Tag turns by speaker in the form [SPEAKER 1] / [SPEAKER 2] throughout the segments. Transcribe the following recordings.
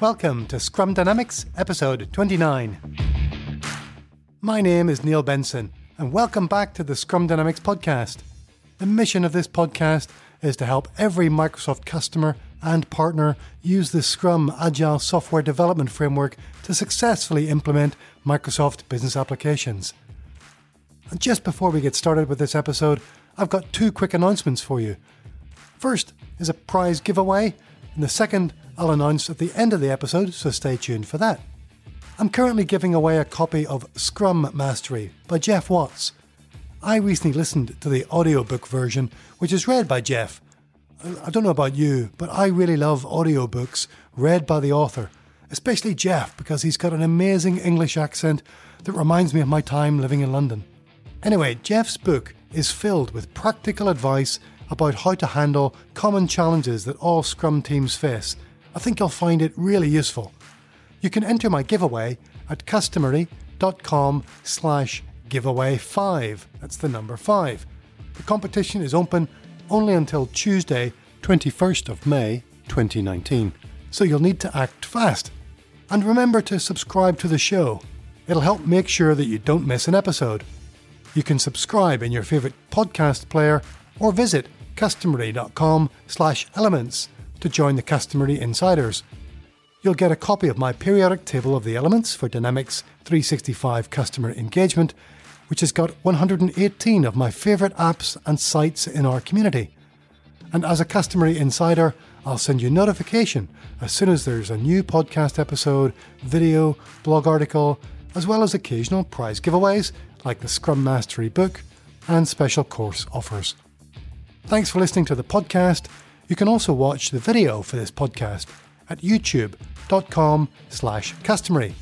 [SPEAKER 1] Welcome to Scrum Dynamics, episode 29. My name is Neil Benson, and welcome back to the Scrum Dynamics podcast. The mission of this podcast is to help every Microsoft customer and partner use the Scrum Agile software development framework to successfully implement Microsoft business applications. And just before we get started with this episode, I've got two quick announcements for you. First is a prize giveaway, and the second I'll announce at the end of the episode, so stay tuned for that. I'm currently giving away a copy of Scrum Mastery by Geoff Watts. I recently listened to the audiobook version, which is read by Geoff. I don't know about you, but I really love audiobooks read by the author, especially Geoff because he's got an amazing English accent that reminds me of my time living in London. Anyway, Geoff's book is filled with practical advice about how to handle common challenges that all Scrum teams face I think you'll find it really useful. You can enter my giveaway at customery.com slash giveaway 5. That's the number 5. The competition is open only until Tuesday, 21st of May 2019. So you'll need to act fast. And remember to subscribe to the show. It'll help make sure that you don't miss an episode. You can subscribe in your favourite podcast player or visit customery.com slash elements to join the Customery Insiders. You'll get a copy of my periodic table of the elements for Dynamics 365 customer engagement, which has got 118 of my favourite apps and sites in our community. And as a Customery Insider, I'll send you notification as soon as there's a new podcast episode, video, blog article, as well as occasional prize giveaways like the Scrum Mastery book and special course offers. Thanks for listening to the podcast you can also watch the video for this podcast at youtube.com slash customery.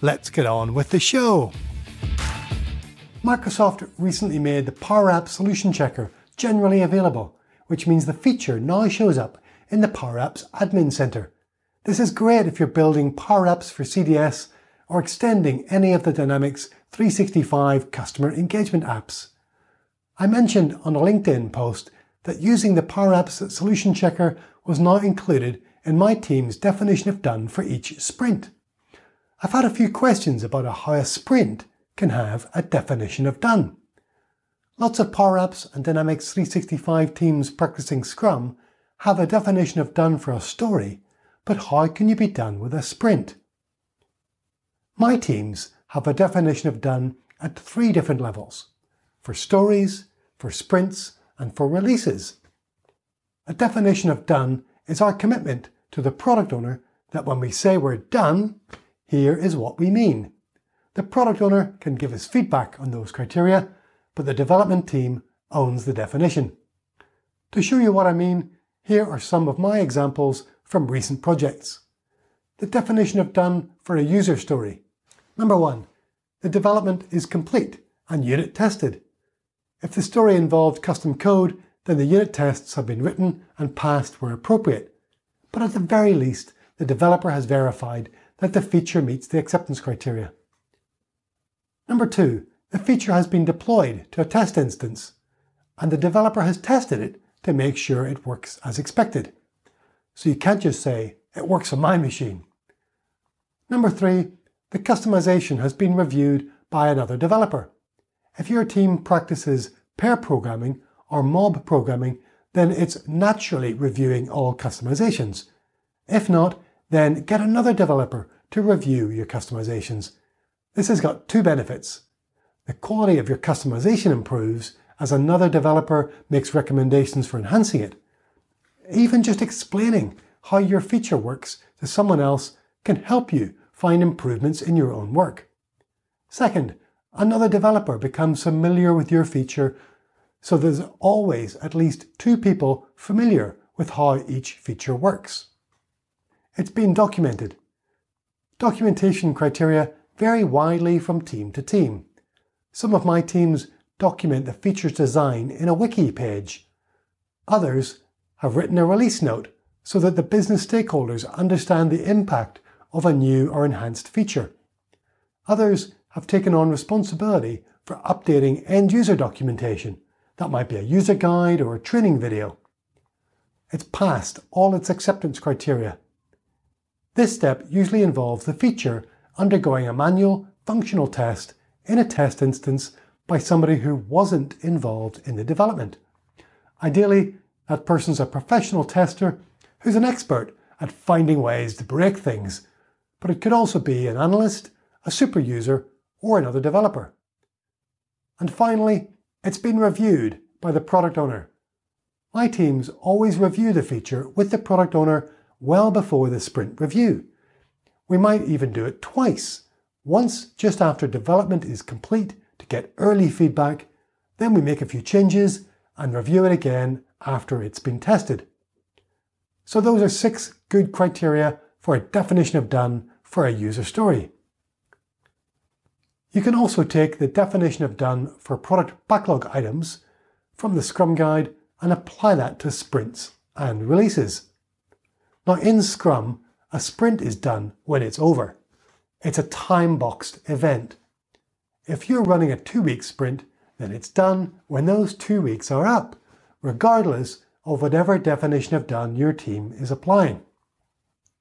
[SPEAKER 1] Let's get on with the show. Microsoft recently made the Power App Solution Checker generally available, which means the feature now shows up in the Power Apps Admin Center. This is great if you're building Power Apps for CDS or extending any of the Dynamics 365 customer engagement apps. I mentioned on a LinkedIn post that using the Power Apps Solution Checker was not included in my team's definition of done for each sprint. I've had a few questions about how a sprint can have a definition of done. Lots of Power Apps and Dynamics 365 teams practicing Scrum have a definition of done for a story, but how can you be done with a sprint? My teams have a definition of done at three different levels for stories, for sprints, and for releases. A definition of done is our commitment to the product owner that when we say we're done, here is what we mean. The product owner can give us feedback on those criteria, but the development team owns the definition. To show you what I mean, here are some of my examples from recent projects. The definition of done for a user story. Number one, the development is complete and unit tested. If the story involved custom code, then the unit tests have been written and passed where appropriate. But at the very least, the developer has verified that the feature meets the acceptance criteria. Number two, the feature has been deployed to a test instance, and the developer has tested it to make sure it works as expected. So you can't just say, it works on my machine. Number three, the customization has been reviewed by another developer. If your team practices pair programming or mob programming, then it's naturally reviewing all customizations. If not, then get another developer to review your customizations. This has got two benefits. The quality of your customization improves as another developer makes recommendations for enhancing it. Even just explaining how your feature works to someone else can help you find improvements in your own work. Second, another developer becomes familiar with your feature, so there's always at least two people familiar with how each feature works. It's been documented. Documentation criteria vary widely from team to team. Some of my teams document the feature's design in a wiki page. Others have written a release note so that the business stakeholders understand the impact of a new or enhanced feature. Others have taken on responsibility for updating end user documentation. That might be a user guide or a training video. It's passed all its acceptance criteria. This step usually involves the feature undergoing a manual functional test in a test instance by somebody who wasn't involved in the development. Ideally, that person's a professional tester who's an expert at finding ways to break things, but it could also be an analyst, a super user, or another developer. And finally, it's been reviewed by the product owner. My teams always review the feature with the product owner well before the sprint review. We might even do it twice, once just after development is complete to get early feedback, then we make a few changes and review it again after it's been tested. So those are six good criteria for a definition of done for a user story. You can also take the definition of done for product backlog items from the Scrum Guide and apply that to sprints and releases. Now in Scrum, a sprint is done when it's over. It's a time-boxed event. If you're running a two-week sprint, then it's done when those two weeks are up, regardless of whatever definition of done your team is applying.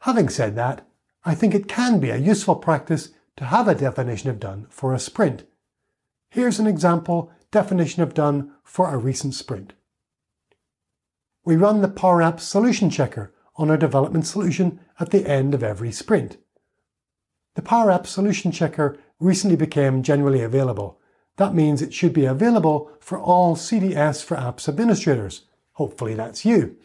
[SPEAKER 1] Having said that, I think it can be a useful practice to have a definition of done for a sprint. Here's an example definition of done for a recent sprint. We run the Power Apps Solution Checker on our development solution at the end of every sprint. The Power Apps Solution Checker recently became generally available. That means it should be available for all CDS for Apps administrators. Hopefully that's you.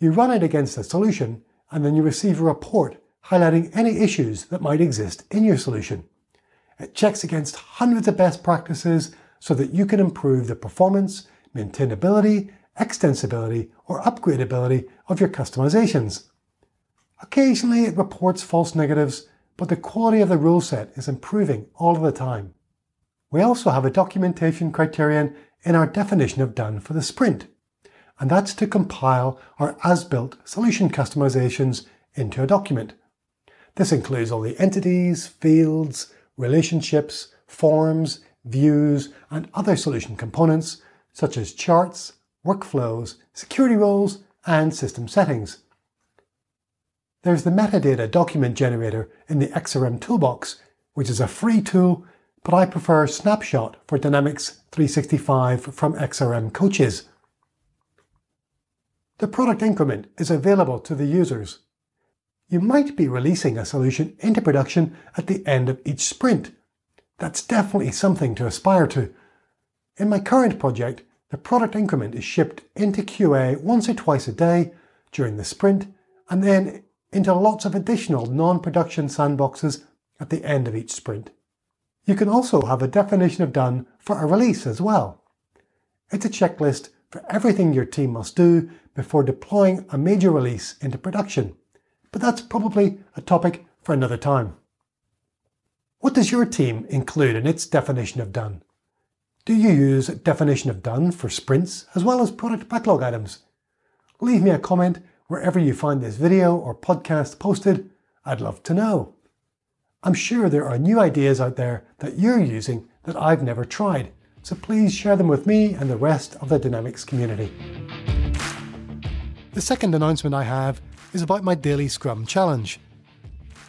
[SPEAKER 1] You run it against a solution and then you receive a report highlighting any issues that might exist in your solution. It checks against hundreds of best practices so that you can improve the performance, maintainability, extensibility, or upgradability of your customizations. Occasionally it reports false negatives, but the quality of the rule set is improving all the time. We also have a documentation criterion in our definition of done for the sprint, and that's to compile our as-built solution customizations into a document. This includes all the entities, fields, relationships, forms, views, and other solution components, such as charts, workflows, security roles, and system settings. There's the metadata document generator in the XRM toolbox, which is a free tool, but I prefer Snapshot for Dynamics 365 from XRM coaches. The product increment is available to the users. You might be releasing a solution into production at the end of each sprint. That's definitely something to aspire to. In my current project, the product increment is shipped into QA once or twice a day during the sprint and then into lots of additional non-production sandboxes at the end of each sprint. You can also have a definition of done for a release as well. It's a checklist for everything your team must do before deploying a major release into production, but that's probably a topic for another time. What does your team include in its definition of done? Do you use definition of done for sprints as well as product backlog items? Leave me a comment wherever you find this video or podcast posted, I'd love to know. I'm sure there are new ideas out there that you're using that I've never tried, so please share them with me and the rest of the Dynamics community. The second announcement I have is about my Daily Scrum Challenge.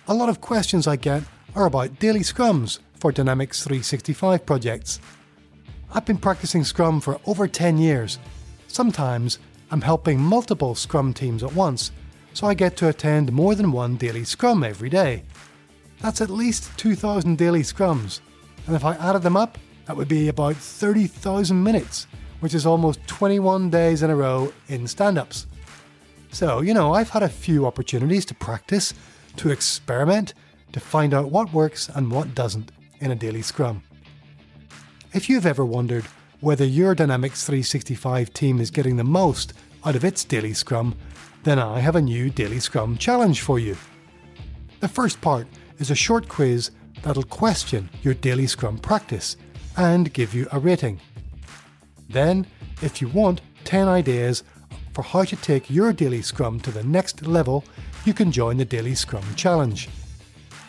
[SPEAKER 1] A lot of questions I get are about daily scrums for Dynamics 365 projects. I've been practicing Scrum for over 10 years. Sometimes I'm helping multiple Scrum teams at once, so I get to attend more than one daily Scrum every day. That's at least 2,000 daily Scrums, and if I added them up, that would be about 30,000 minutes, which is almost 21 days in a row in stand ups. So, you know, I've had a few opportunities to practice, to experiment, to find out what works and what doesn't in a daily Scrum. If you've ever wondered whether your Dynamics 365 team is getting the most out of its daily scrum, then I have a new daily scrum challenge for you. The first part is a short quiz that'll question your daily scrum practice and give you a rating. Then, if you want 10 ideas for how to take your daily scrum to the next level, you can join the Daily Scrum Challenge.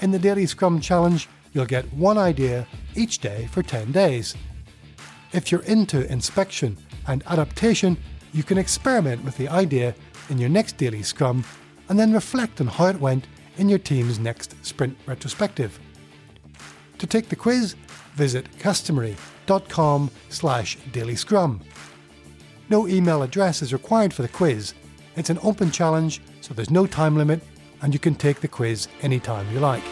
[SPEAKER 1] In the Daily Scrum Challenge, you'll get one idea each day for 10 days. If you're into inspection and adaptation, you can experiment with the idea in your next daily scrum and then reflect on how it went in your team's next sprint retrospective. To take the quiz, visit customery.com slash daily scrum. No email address is required for the quiz. It's an open challenge, so there's no time limit, and you can take the quiz anytime you like.